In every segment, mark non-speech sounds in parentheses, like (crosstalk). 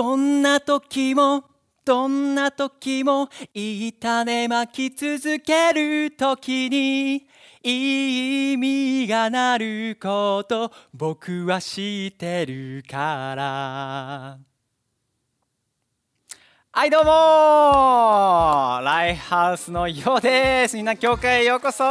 どんな時もどんな時もいい種まき続ける時にいい意味がなること僕は知ってるから。はいどうもライハウスのようです。みんな教会へようこそ。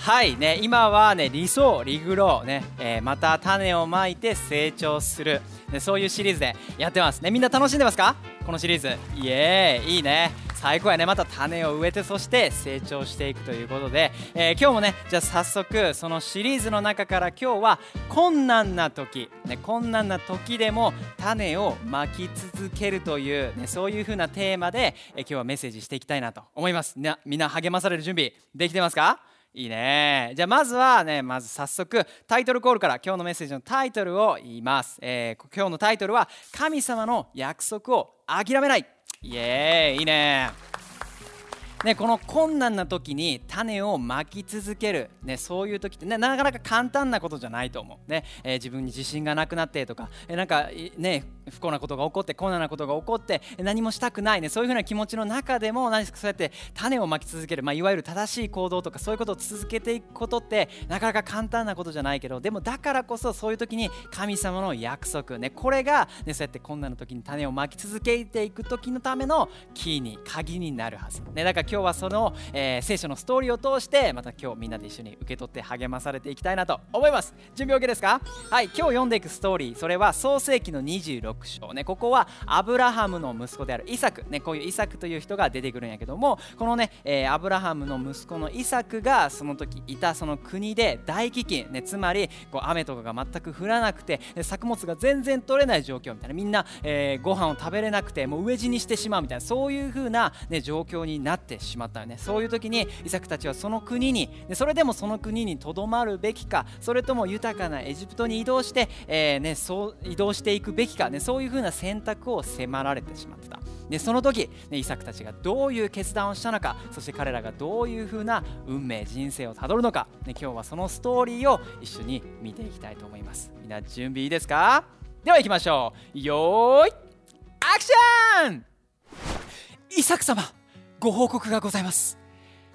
はいね今はね理想リグローね、えー、また種をまいて成長する。ね、そういうシリーズでやってますね。みんな楽しんでますか？このシリーズ。イエーイ。いいね。最高やね。また種を植えてそして成長していくということで、えー、今日もねじゃあ早速そのシリーズの中から今日は困難な時、ね、困難な時でも種をまき続けるという、ね、そういう風なテーマで、えー、今日はメッセージしていきたいなと思います。みんな励まされる準備できてますか？いいね。じゃあまずはねまず早速タイトルコールから今日のメッセージのタイトルを言います、えー、今日のタイトルは神様の約束を諦めない。イエーイいいね。ね、この困難な時に種をまき続ける、ね、そういう時って、ね、なかなか簡単なことじゃないと思う、ねえー、自分に自信がなくなってとか、えー、なんか、ね、不幸なことが起こって困難なことが起こって何もしたくない、ね、そういうふうな気持ちの中でも何ですかそうやって種をまき続ける、まあ、いわゆる正しい行動とかそういうことを続けていくことってなかなか簡単なことじゃないけどでもだからこそそういう時に神様の約束、ね、これが、ね、そうやって困難な時に種をまき続けていく時のためのキーに鍵になるはず、ね、だから今日はその、えー、聖書のストーリーを通してまた今日みんなで一緒に受け取って励まされていきたいなと思います。準備 OK ですか？はい今日読んでいくストーリーそれは創世記の26章。ねここはアブラハムの息子であるイサク。ねこういうイサクという人が出てくるんやけどもこのね、えー、アブラハムの息子のイサクがその時いたその国で大飢饉。ねつまりこう雨とかが全く降らなくて作物が全然取れない状況みたいな。みんな、えー、ご飯を食べれなくてもう飢え死にしてしまうみたいなそういう風なね状況になってしまったよね。そういう時にイサクたちはその国にそれでもその国にとどまるべきかそれとも豊かなエジプトに移動して、えー、ね、そう移動していくべきか、ね、そういう風な選択を迫られてしまってた。でその時、ね、イサクたちがどういう決断をしたのかそして彼らがどういう風な運命人生をたどるのか、ね、今日はそのストーリーを一緒に見ていきたいと思います。みんな準備いいですか？では行きましょう。よーいアクション！イサク様ご報告がございます。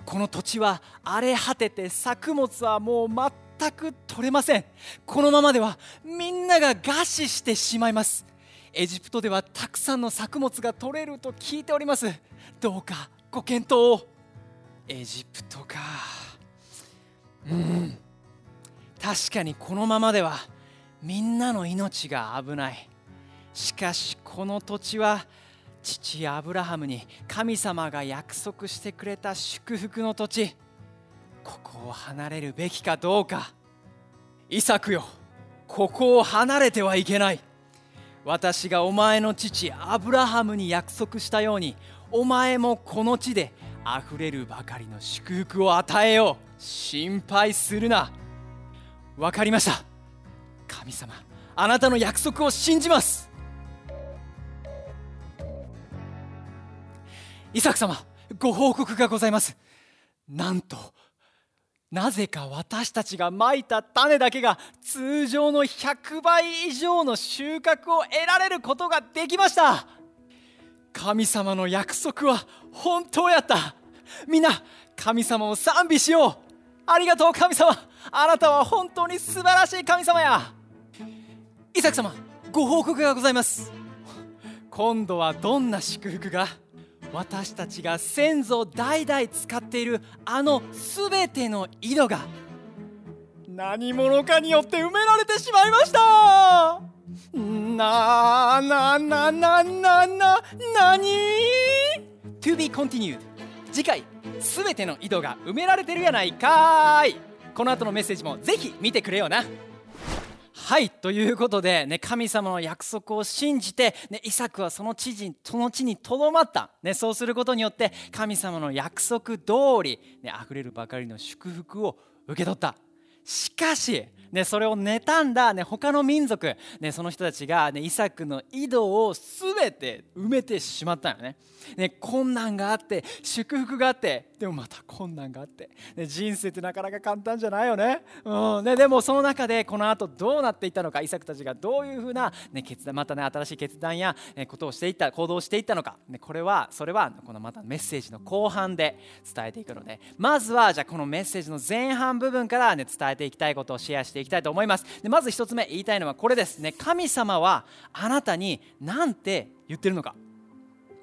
この土地は荒れ果てて作物はもう全く取れません。このままではみんなが餓死してしまいます。エジプトではたくさんの作物が取れると聞いております。どうかご検討を。エジプトか。うん。確かにこのままではみんなの命が危ない。しかしこの土地は父アブラハムに神様が約束してくれた祝福の土地ここを離れるべきかどうか。イサクよここを離れてはいけない。私がお前の父アブラハムに約束したようにお前もこの地であふれるばかりの祝福を与えよう。心配するな。わかりました。神様あなたの約束を信じます。イサク様ご報告がございます。なんとなぜか私たちがまいた種だけが通常の100倍以上の収穫を得られることができました。神様の約束は本当やった。みんな神様を賛美しよう。ありがとう神様。あなたは本当に素晴らしい神様や。イサク様ご報告がございます。今度はどんな祝福が？私たちが先祖代々使っているあの全ての井戸が何者かによって埋められてしまいました。なななななななに ?To be continued 次回全ての井戸が埋められてるやないかい。この後のメッセージもぜひ見てくれよなはいということで、ね、神様の約束を信じて、ね、イサクはその地にその地にとどまった、ね、そうすることによって神様の約束通り、ね、溢れるばかりの祝福を受け取った。しかしね、それを妬んだ、ね、他の民族、ね、その人たちが、ね、イサクの井戸を全て埋めてしまったよね。ね困難があって祝福があってでもまた困難があって、ね、人生ってなかなか簡単じゃないよね,、うん。ねでもその中でこの後どうなっていったのかイサクたちがどういうふうな、ね、決断またね新しい決断や、ね、ことをしていった行動をしていったのか、ね、これはそれはこのまたメッセージの後半で伝えていくので。まずはじゃあこのメッセージの前半部分から、ね、伝えていきたいことをシェアしていきたいと思います。でまず1つ目言いたいのはこれです。ね神様はあなたに何て言ってるのか。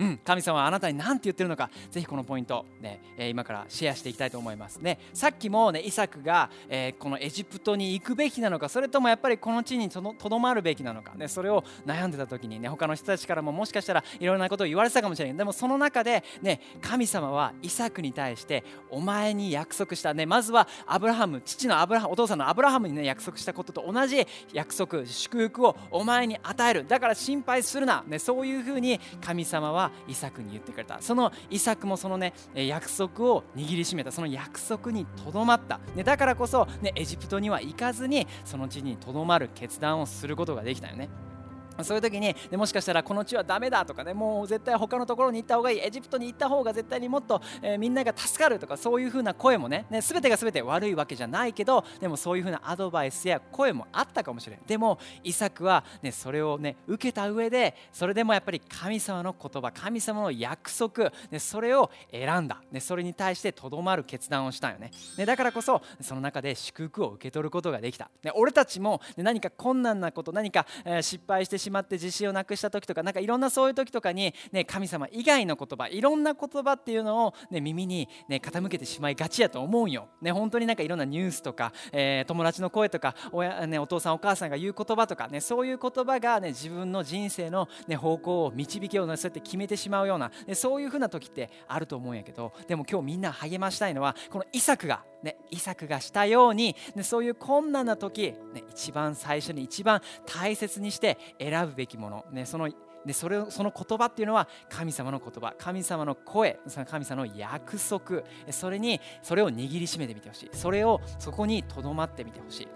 うん、神様はあなたに何て言ってるのかぜひこのポイント、ねえ今からシェアしていきたいと思いますね。さっきも、ね、イサクが、え、このエジプトに行くべきなのかそれともやっぱりこの地にとどまるべきなのか、ね、それを悩んでた時に、ね、他の人たちからももしかしたらいろんなことを言われてたかもしれない。でもその中で、ね、神様はイサクに対してお前に約束した、ね、まずはアブラハム父のアブラハムお父さんのアブラハムに、ね、約束したことと同じ約束祝福をお前に与える。だから心配するな、ね、そういうふうに神様はイサクに言ってくれた。そのイサクもそのね約束を握りしめた。その約束にとどまった、ね、だからこそ、ね、エジプトには行かずにその地にとどまる決断をすることができたよね。そういう時にでもしかしたらこの地はダメだとかねもう絶対他のところに行った方がいいエジプトに行った方が絶対にもっと、えー、みんなが助かるとかそういう風な声もねね全てが全て悪いわけじゃないけどでもそういう風なアドバイスや声もあったかもしれないでもイサクは、ね、それをね受けた上でそれでもやっぱり神様の言葉神様の約束、ね、それを選んだ、ね、それに対してとどまる決断をしたよね。ねだからこそその中で祝福を受け取ることができた、ね、俺たちも、ね、何か困難なこと何か、えー、失敗してしまって自信をなくした時とかなんかいろんなそういう時とかに、ね、神様以外の言葉いろんな言葉っていうのを、ね、耳に、ね、傾けてしまいがちやと思うよ。ね、本当になんかいろんなニュースとか、えー、友達の声とか親、ね、お父さんお母さんが言う言葉とか、ね、そういう言葉が、ね、自分の人生の、ね、方向を導きをなそうやって決めてしまうような、ね、そういうふうな時ってあると思うんやけどでも今日みんな励ましたいのはこのイサクがね、イサクがしたように、ね、そういう困難な時、ね、一番最初に一番大切にして選ぶべきもの、ね、そのでそれその言葉っていうのは神様の言葉。神様の声。その神様の約束。それにそれを握りしめてみてほしい。それをそこにとどまってみてほしい。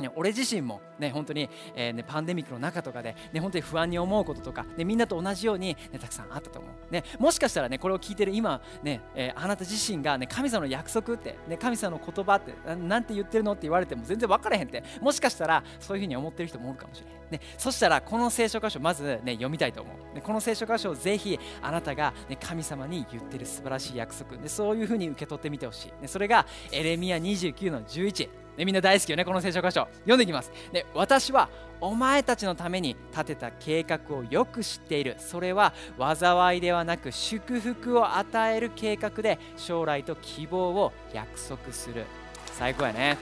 ね、俺自身も、ね、本当に、えーね、パンデミックの中とかで、ね、本当に不安に思うこととか、ね、みんなと同じように、ね、たくさんあったと思う、ね、もしかしたら、ね、これを聞いてる今、ねえー、あなた自身が、ね、神様の約束って、ね、神様の言葉ってなんて言ってるのって言われても全然分からへんってもしかしたらそういうふうに思ってる人もおるかもしれない、ね、そしたらこの聖書箇所まず、ね、読みたいと思う、ね、この聖書箇所をぜひあなたが、ね、神様に言ってる素晴らしい約束。でそういうふうに受け取ってみてほしい、ね、それがエレミア29の11ね、みんな大好きよねこの聖書箇所。読んでいきます。で私はお前たちのために立てた計画をよく知っている。それは災いではなく祝福を与える計画で将来と希望を約束する。最高やね。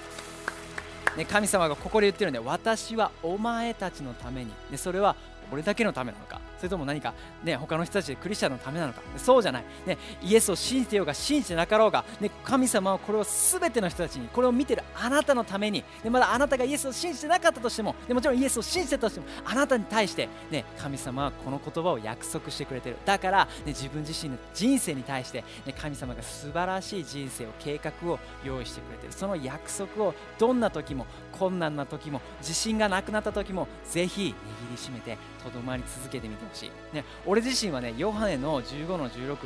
ね神様がここで言ってるんで私はお前たちのために。でそれは俺だけのためなのか。それとも何か、ね、他の人たちでクリスチャンのためなのか。そうじゃない、ね、イエスを信じてようが信じてなかろうが、ね、神様はこれを全ての人たちにこれを見てるあなたのために。でまだあなたがイエスを信じてなかったとしてもでもちろんイエスを信じてたとしてもあなたに対して、ね、神様はこの言葉を約束してくれてる。だから、ね、自分自身の人生に対して、ね、神様が素晴らしい人生を計画を用意してくれてる。その約束をどんな時も困難な時も自信がなくなった時もぜひ握りしめてとどまり続けてみてほしい、ね、俺自身はねヨハネの15の16っていうとこ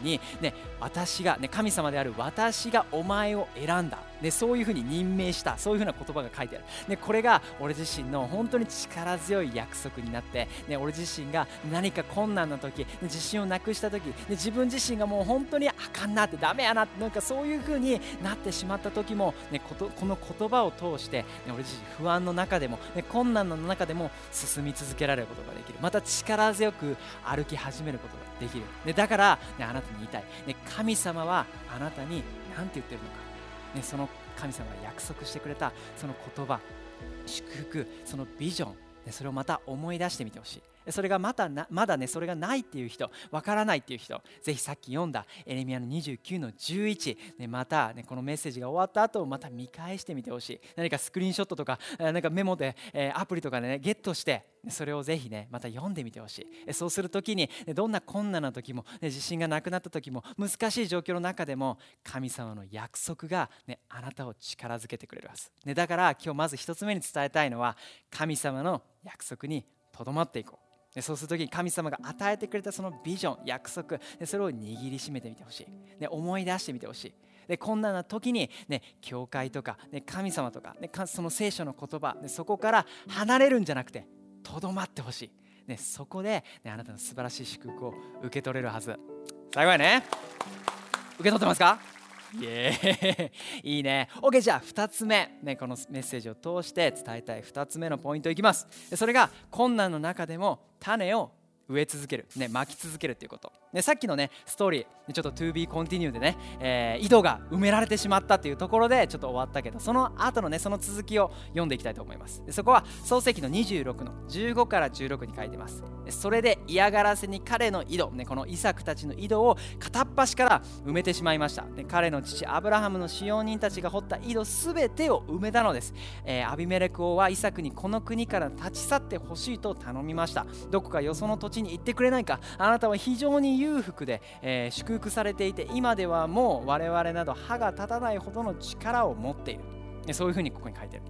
ろに、ね、私が、ね、神様である私がお前を選んだ、ね、そういうふうに任命したそういうふうな言葉が書いてある、ね、これが俺自身の本当に力強い約束になって、ね、俺自身が何か困難な時、自信をなくした時、ね、自分自身がもう本当にあかんなってダメやなってなんかそういうふうになってしまった時も、ね、ことこの言葉を通して、ね、俺自身不安の中でも、ね、困難の中でも進み続けられることができる。また力強く歩き始めることができる、ね、だから、ね、あなたに言いたい、ね、神様はあなたに何て言ってるのか、ね、その神様が約束してくれたその言葉祝福そのビジョン、ね、それをまた思い出してみてほしい。それがまたまだねそれがないっていう人わからないっていう人ぜひさっき読んだエレミアの29の11、ね、また、ね、このメッセージが終わった後また見返してみてほしい。何かスクリーンショットとかなんかメモで、え、アプリとかでねゲットしてそれをぜひねまた読んでみてほしい。そうする時にどんな困難な時も、ね、自信がなくなった時も難しい状況の中でも神様の約束が、ね、あなたを力づけてくれるはず、ね、だから今日まず一つ目に伝えたいのは神様の約束にとどまっていこう。でそうする時に神様が与えてくれたそのビジョン約束でそれを握りしめてみてほしい。で思い出してみてほしい。で困難な時に、ね、教会とか、ね、神様とか、ね、その聖書の言葉、ね、そこから離れるんじゃなくてとどまってほしい、ね、そこで、ね、あなたの素晴らしい祝福を受け取れるはず。最後やね。受け取ってますか？イエーイ。(laughs) いいね。OK じゃあ2つ目、ね、このメッセージを通して伝えたい2つ目のポイントいきます。それが困難の中でも種を植え続ける、ね、巻き続けるということ。でさっきのねストーリーちょっと To be continue でね、えー、井戸が埋められてしまったっていうところでちょっと終わったけどその後のねその続きを読んでいきたいと思います。でそこは創世記の26の15から16に書いてます。それで嫌がらせに彼の井戸、ね、このイサクたちの井戸を片っ端から埋めてしまいました。で彼の父アブラハムの使用人たちが掘った井戸すべてを埋めたのです、えー、アビメレク王はイサクにこの国から立ち去ってほしいと頼みました。どこかよその土地に行ってくれないかあなたは非常に裕福で、えー、祝福されていて今ではもう我々など歯が立たないほどの力を持っている。そういうふうにここに書いてる。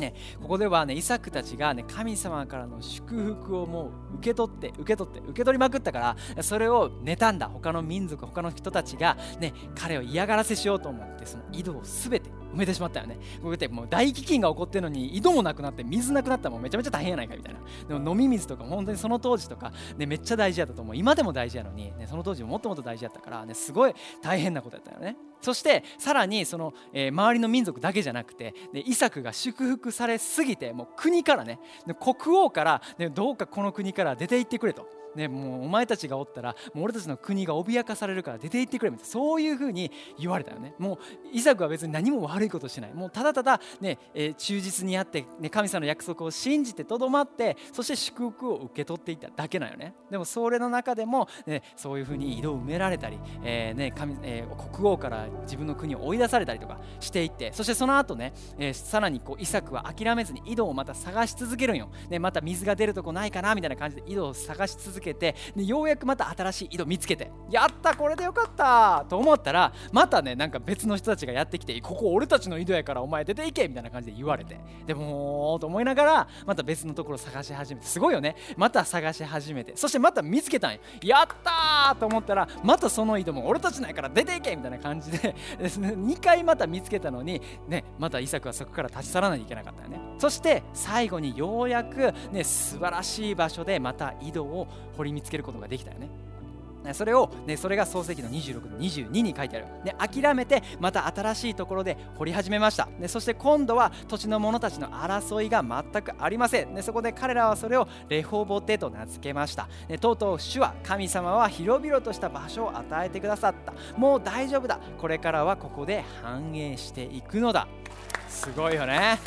ね、ここではねイサクたちがね神様からの祝福をもう受け取って受け取って受け取りまくったからそれを妬んだ他の民族他の人たちがね彼を嫌がらせしようと思ってその井戸を全て埋めてしまったよね。こうやってもう大飢饉が起こってるのに井戸もなくなって水なくなったらもうめちゃめちゃ大変やないかみたいな。でも飲み水とかも本当にその当時とか、ね、めっちゃ大事やったと思う。今でも大事やのに、ね、その当時ももっともっと大事やったから、ね、すごい大変なことやったよね。そしてさらにその、えー、周りの民族だけじゃなくてでイサクが祝福されすぎてもう国からね国王から、ね、どうかこの国から出て行ってくれと。ね、もうお前たちがおったらもう俺たちの国が脅かされるから出て行ってくれみたいなそういうふうに言われたよね。もうイサクは別に何も悪いことしない。もうただただね、えー、忠実にあって、ね、神様の約束を信じてとどまってそして祝福を受け取っていっただけなよね。でもそれの中でも、ね、そういうふうに井戸を埋められたり、えーね神えー、国王から自分の国を追い出されたりとかしていってそしてその後ね、えー、さらにこうイサクは諦めずに井戸をまた探し続けるんよ、ね、また水が出るとこないかなみたいな感じで井戸を探し続けるけてでようやくまた新しい井戸見つけてやったこれでよかったと思ったらまたねなんか別の人たちがやってきてここ俺たちの井戸やからお前出ていけみたいな感じで言われてでもと思いながらまた別のところ探し始めてすごいよね。また探し始めてそしてまた見つけたんやったと思ったらまたその井戸も俺たちのやから出ていけみたいな感じで (laughs) 2回また見つけたのにねまたイサクはそこから立ち去らないといけなかったよね。そして最後にようやくね素晴らしい場所でまた井戸を掘り見つけることができたよね。それを、ね、それが創世記の26の22に書いてある、ね、諦めてまた新しいところで掘り始めました、ね、そして今度は土地の者たちの争いが全くありません、ね、そこで彼らはそれをレホボテと名付けました、ね、とうとう主は神様は広々とした場所を与えてくださった。もう大丈夫だ。これからはここで繁栄していくのだ。すごいよね。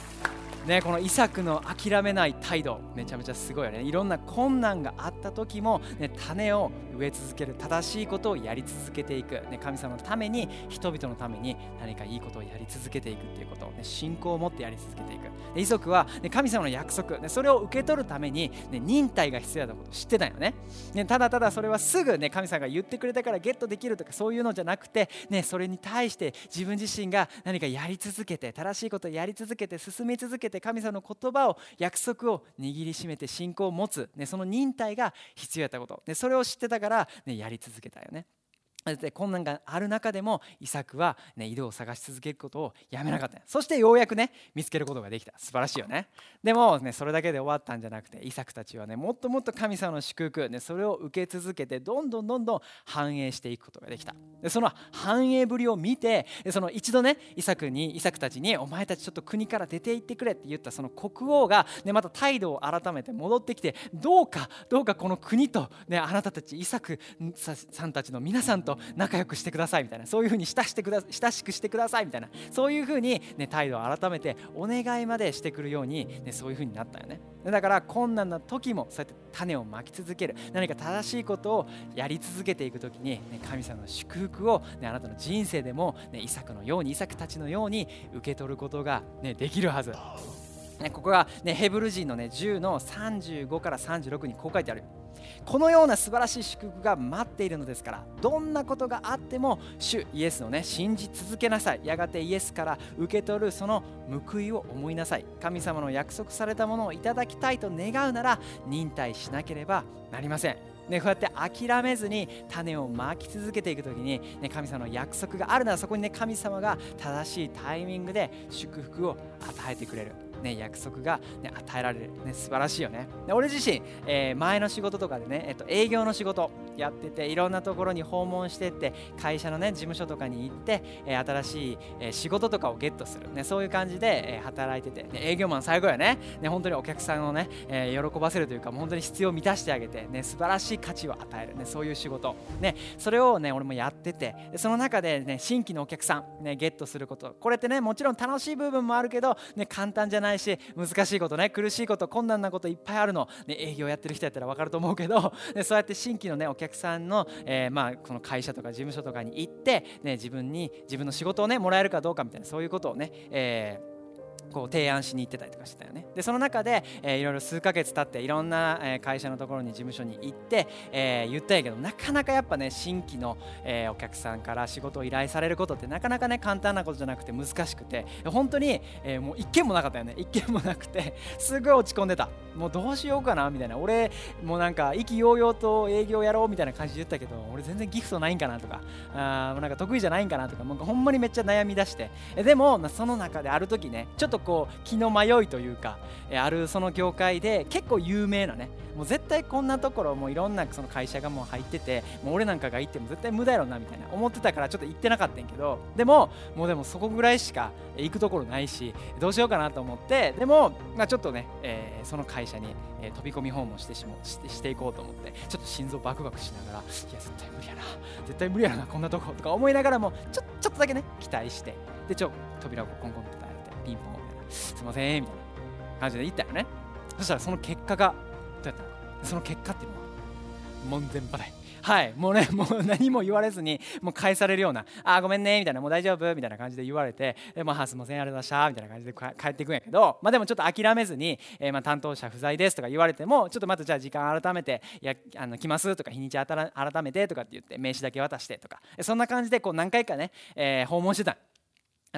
ね、このイサクの諦めない態度めちゃめちゃすごいよね。いろんな困難があった時も、ね、種を植え続ける正しいことをやり続けていく、ね、神様のために人々のために何かいいことをやり続けていくっていうこと。を、ね、信仰を持ってやり続けていく。でイソクは、ね、神様の約束、ね、それを受け取るために、ね、忍耐が必要なこと知ってたよね。ねただただそれはすぐ、ね、神様が言ってくれたからゲットできるとかそういうのじゃなくて、ね、それに対して自分自身が何かやり続けて正しいことをやり続けて進み続けてて神様の言葉を約束を握りしめて信仰を持つ、ね、その忍耐が必要やったこと、ね、それを知ってたから、ね、やり続けたよね。困難がある中でもイサクは、ね、井戸を探し続けることをやめなかった。そしてようやくね見つけることができた。素晴らしいよね。でもねそれだけで終わったんじゃなくてイサクたちはねもっともっと神様の祝福、ね、それを受け続けてどんどんどんどん繁栄していくことができた。でその繁栄ぶりを見てその一度ねイサクにイサクたちにお前たちちょっと国から出て行ってくれって言ったその国王が、ね、また態度を改めて戻ってきてどうかどうかこの国と、ね、あなたたちイサクさんたちの皆さんとと仲良くしてくださいみたいな。そういうふうに親してくだ親しくしてくださいみたいな。そういうふうに、ね、態度を改めてお願いまでしてくるように、ね、そういうふうになったよね。だから困難な時もそうやって種をまき続ける。何か正しいことをやり続けていく時に、ね、神様の祝福を、ね、あなたの人生でも、ね、イサクのようにイサクたちのように受け取ることが、ね、できるはず。ね、ここが、ね、ヘブル人の、ね、10の35から36にこう書いてあるこのような素晴らしい祝福が待っているのですからどんなことがあっても主イエスをね信じ続けなさい。やがてイエスから受け取るその報いを思いなさい。神様の約束されたものをいただきたいと願うなら忍耐しなければなりません。ね、こうやって諦めずに種をまき続けていく時に、ね、神様の約束があるならそこにね神様が正しいタイミングで祝福を与えてくれる。ね、約束が、ね、与えられる、ね、素晴らしいよね。で俺自身、えー、前の仕事とかでね、えっと、営業の仕事やってていろんなところに訪問してって会社のね事務所とかに行って、えー、新しい、えー、仕事とかをゲットする、ね、そういう感じで、えー、働いてて、ね、営業マン最後やね。ね本当にお客さんをね、えー、喜ばせるというか本当に必要を満たしてあげて、ね、素晴らしい価値を与える、ね、そういう仕事、ね、それをね俺もやってて。その中で、ね、新規のお客さん、ね、ゲットすること。これってねもちろん楽しい部分もあるけど、ね、簡単じゃないないし難しいことね苦しいこと困難なこといっぱいあるの、ね、営業やってる人やったら分かると思うけど、(laughs) ね、そうやって新規の、ね、お客さんの、えー、まあこの会社とか事務所とかに行って、ね、自分に自分の仕事をねもらえるかどうかみたいなそういうことをね、えーこう提案しに行ってたりとかしてたよね。でその中で、えー、いろいろ数ヶ月経っていろんな、えー、会社のところに事務所に行って、えー、言ったんやけどなかなかやっぱね新規の、えー、お客さんから仕事を依頼されることってなかなかね簡単なことじゃなくて難しくて本当に、えー、もう一件もなかったよね。一件もなくてすごい落ち込んでた。もうどうしようかなみたいな。俺もうなんか意気揚々と営業やろうみたいな感じで言ったけど俺全然ギフトないんかなとかあなんか得意じゃないんかなとかもうほんまにめっちゃ悩み出して。でもその中である時ねちょっとこう気の迷いというか、あるその業界で結構有名なねもう絶対こんなところもういろんなその会社がもう入っててもう俺なんかが行っても絶対無駄やろなみたいな思ってたからちょっと行ってなかったんけどでももうでもそこぐらいしか行くところないしどうしようかなと思ってでも、まあ、ちょっとね、え、その会社に、飛び込み訪問してしもしてしていこうと思ってちょっと心臓バクバクしながらいや絶対無理やな絶対無理やなこんなとことか思いながらもちょちょっとだけね期待してでちょ扉をコンコンって叩いてピンポンすいませんみたいな感じで言ったよね。そしたらその結果がどうやったの？かその結果っていうのは門前払い。はいもうね (laughs) もう何も言われずにもう返されるようなあごめんねみたいなもう大丈夫？みたいな感じで言われてで、まあ、すいませんありがとうございました。みたいな感じで帰っていくんやけどまあでもちょっと諦めずに、えー、まあ担当者不在ですとか言われてもちょっとまたじゃあ時間改めてやあの来ますとか日にち改めてとかって言って名刺だけ渡してとか。そんな感じでこう何回かね、えー、訪問してた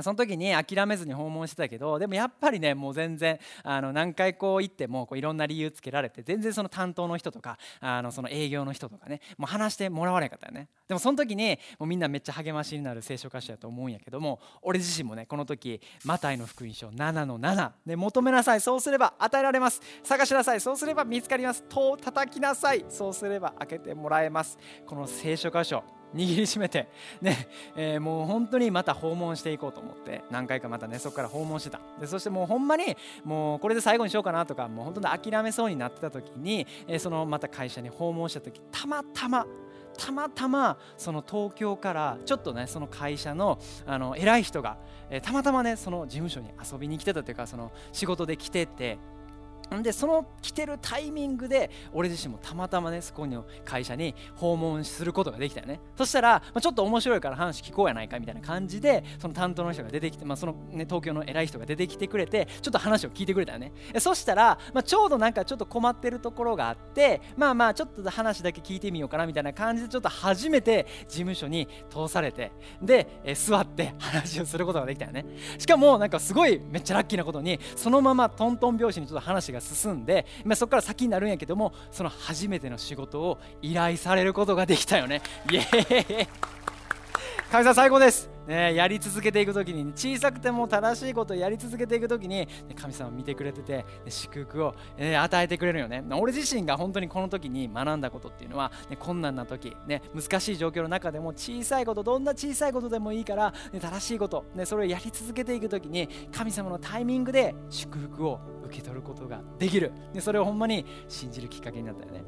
その時に諦めずに訪問してたけどでもやっぱりねもう全然あの何回こう行ってもこういろんな理由つけられて全然その担当の人とかあのその営業の人とかねもう話してもらわなかったよね。でもその時にもうみんなめっちゃ励ましになる聖書歌詞だと思うんやけども俺自身もねこの時マタイの福音書7の7で求めなさいそうすれば与えられます。探しなさいそうすれば見つかります。戸を叩きなさいそうすれば開けてもらえます。この聖書箇所握りしめて、ねえー、もう本当にまた訪問していこうと思って何回かまたねそこから訪問してた。でそしてもうほんまにもうこれで最後にしようかなとかもう本当に諦めそうになってた時に、えー、そのまた会社に訪問した時たまたまたまたまその東京からちょっとねその会社のあの偉い人が、えー、たまたまねその事務所に遊びに来てたというかその仕事で来ててでその来てるタイミングで俺自身もたまたまねそこの会社に訪問することができたよね。そしたら、まあ、ちょっと面白いから話聞こうやないかみたいな感じでその担当の人が出てきて、まあ、その、ね、東京の偉い人が出てきてくれてちょっと話を聞いてくれたよね。そしたら、まあ、ちょうどなんかちょっと困ってるところがあってまあまあちょっと話だけ聞いてみようかなみたいな感じでちょっと初めて事務所に通されてで、え座って (laughs) 話をすることができたよね。しかもなんかすごいめっちゃラッキーなことにそのままトントン拍子にちょっと話がが進んで、まあ、そこから先になるんやけどもその初めての仕事を依頼されることができたよね。イエーイ。神様最高です、ね、やり続けていく時に小さくても正しいことをやり続けていく時に神様見てくれてて祝福を、ね、与えてくれるよね。俺自身が本当にこの時に学んだことっていうのは、ね、困難な時、ね、難しい状況の中でも小さいことどんな小さいことでもいいから、ね、正しいこと、ね、それをやり続けていく時に神様のタイミングで祝福を受け取ることができる、でそれをほんまに信じるきっかけになったよね。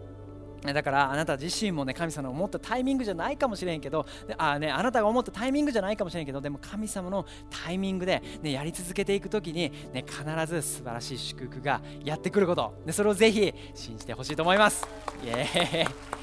だからあなた自身もね神様の思ったタイミングじゃないかもしれんけどあ,、ね、あなたが思ったタイミングじゃないかもしれんけどでも神様のタイミングで、ね、やり続けていく時に、ね、必ず素晴らしい祝福がやってくること、ね、それをぜひ信じてほしいと思います。イエーイ。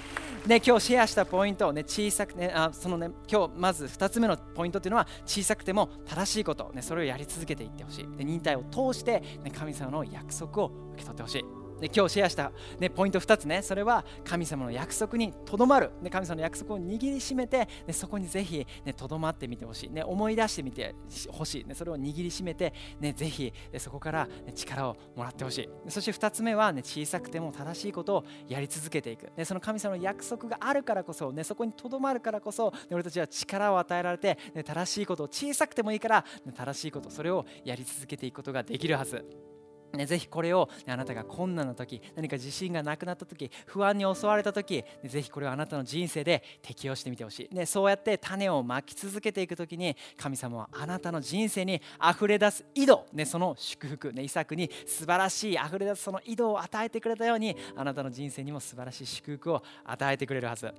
で今日シェアしたポイントを、ね、小さくねあそのね今日まず2つ目のポイントっていうのは小さくても正しいこと、ね、それをやり続けていってほしい。で忍耐を通して、ね、神様の約束を受け取ってほしい。で今日シェアした、ね、ポイント2つね。それは神様の約束にとどまる、ね、神様の約束を握りしめて、ね、そこにぜひとど、まってみてほしい、ね、思い出してみてほしい、ね、それを握りしめて、ね、ぜひそこから、力をもらってほしい。そして2つ目は、ね、小さくても正しいことをやり続けていく、ね、その神様の約束があるからこそ、ね、そこにとどまるからこそ、ね、俺たちは力を与えられて、ね、正しいことを小さくてもいいから、ね、正しいことそれをやり続けていくことができるはず。ね、ぜひこれを、ね、あなたが困難な時何か自信がなくなった時不安に襲われた時、ね、ぜひこれをあなたの人生で適用してみてほしい、ね、そうやって種をまき続けていく時に神様はあなたの人生にあふれ出す井戸、ね、その祝福、ね、イサクに素晴らしいあふれ出すその井戸を与えてくれたようにあなたの人生にも素晴らしい祝福を与えてくれるはず。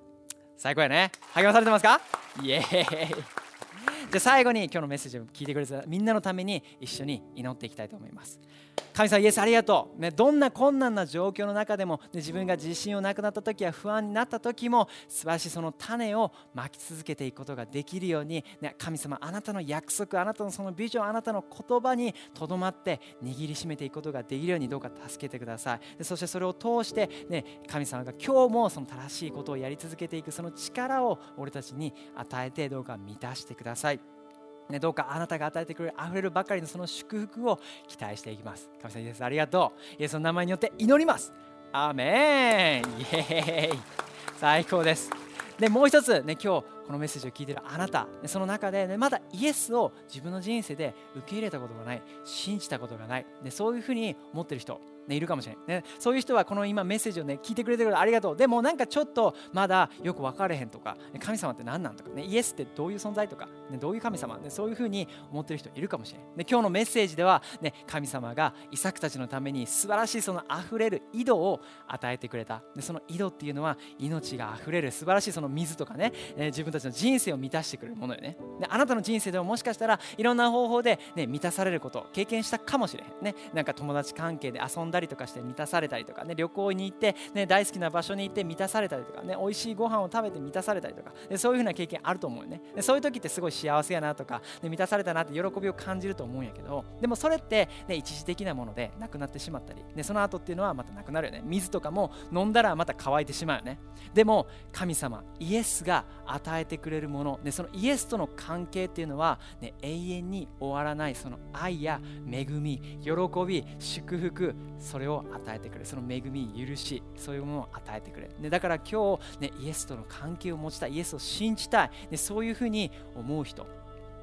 最高やね。励まされてますか？イエーイ。じゃ最後に今日のメッセージを聞いてくれたみんなのために一緒に祈っていきたいと思います。神様イエスありがとう、ね、どんな困難な状況の中でも、ね、自分が自信をなくなった時や不安になった時も素晴らしいその種をまき続けていくことができるように、ね、神様あなたの約束あなたのそのビジョンあなたの言葉にとどまって握りしめていくことができるようにどうか助けてください。でそしてそれを通して、ね、神様が今日もその正しいことをやり続けていくその力を俺たちに与えてどうか満たしてください。ね、どうかあなたが与えてくれるあふれるばかりのその祝福を期待していきます。神様イエスありがとう。イエスの名前によって祈ります。アーメンイエーイ最高です。でもう一つね今日このメッセージを聞いているあなたその中で、ね、まだイエスを自分の人生で受け入れたことがない信じたことがないでそういうふうに思ってる人ね、いるかもしれない、ね、そういう人はこの今メッセージをね聞いてくれてるありがとう。でもなんかちょっとまだよく分かれへんとか神様って何なんとか、ね、イエスってどういう存在とか、ね、どういう神様、ね、そういうふうに思ってる人いるかもしれないで今日のメッセージでは、ね、神様がイサクたちのために素晴らしいその溢れる井戸を与えてくれた。でその井戸っていうのは命が溢れる素晴らしいその水とかね、え自分たちの人生を満たしてくれるものよね。であなたの人生でももしかしたらいろんな方法で、ね、満たされること経験したかもしれへん。ねなんか友達関係で遊んだりとかして満たされたりとかね旅行に行って、ね、大好きな場所に行って満たされたりとかね美味しいご飯を食べて満たされたりとかでそういうふうな経験あると思うよね。でそういう時ってすごい幸せやなとか、ね、満たされたなって喜びを感じると思うんやけどでもそれって、ね、一時的なものでなくなってしまったり、ね、その後っていうのはまたなくなるよね。水とかも飲んだらまた乾いてしまうよね。でも神様イエスが与えてくれるもの、ね、そのイエスとの関係っていうのは、ね、永遠に終わらないその愛や恵み喜び祝福それを与えてくれその恵み許しそういうものを与えてくれで、だから今日、ね、イエスとの関係を持ちたいイエスを信じたい、ね、そういうふうに思う人。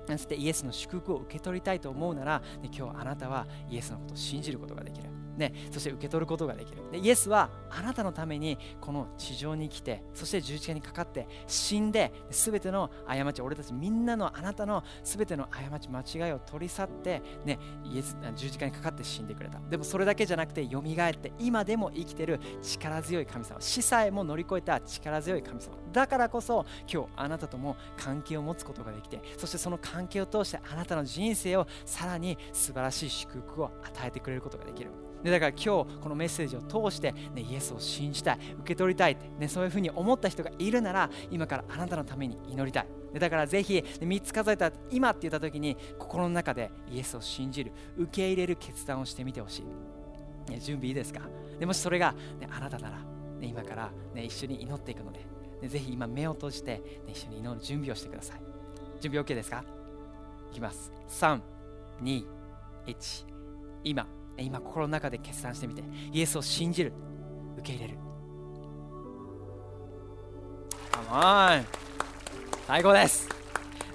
そしてイエスの祝福を受け取りたいと思うなら、ね、今日あなたはイエスのことを信じることができる。ね、そして受け取ることができる。でイエスはあなたのためにこの地上に来てそして十字架にかかって死んで全ての過ち俺たちみんなのあなたの全ての過ち間違いを取り去って、ね、イエス十字架にかかって死んでくれた。でもそれだけじゃなくてよみがえって今でも生きてる力強い神様死さえも乗り越えた力強い神様。だからこそ今日あなたとも関係を持つことができてそしてその関係を通してあなたの人生をさらに素晴らしい祝福を与えてくれることができる。でだから今日このメッセージを通して、ね、イエスを信じたい受け取りたいって、ね、そういうふうに思った人がいるなら今からあなたのために祈りたい。でだからぜひ、3つ数えた今って言った時に心の中でイエスを信じる受け入れる決断をしてみてほしい、ね、準備いいですか？でもしそれが、ね、あなたなら、ね、今から、ね、一緒に祈っていくので、ね、ぜひ今目を閉じて、ね、一緒に祈る準備をしてください。準備 OK ですか？いきます。3 2 1今。今心の中で決断してみて。イエスを信じる。受け入れる。最高です。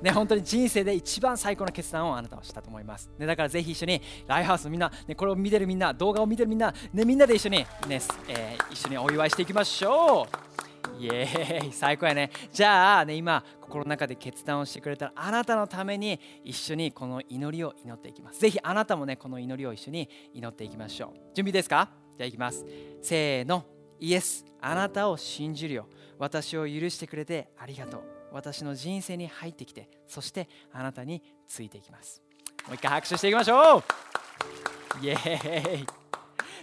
ね、本当に人生で一番最高の決断をあなたはしたと思います。ね、だからぜひ一緒にライフハウスのみんな、ね、これを見てるみんな、動画を見てるみんな、ね、みんなで一緒に、ねえー、一緒にお祝いしていきましょう。イエーイ最高やね。じゃあね今心の中で決断をしてくれたらあなたのために一緒にこの祈りを祈っていきます。ぜひあなたもねこの祈りを一緒に祈っていきましょう。準備ですか？じゃあいきます。せーの。イエス。あなたを信じるよ。私を許してくれてありがとう。私の人生に入ってきてそしてあなたについていきます。もう一回拍手していきましょう。イエーイ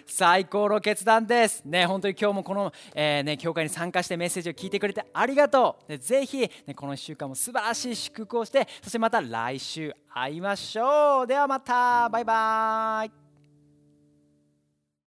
最高の決断です。ね本当に今日もこの、えー、ね、教会に参加してメッセージを聞いてくれてありがとう。ねぜひ、ね、この1週間も素晴らしい祝福をしてそしてまた来週会いましょう。ではまた。バイバーイ。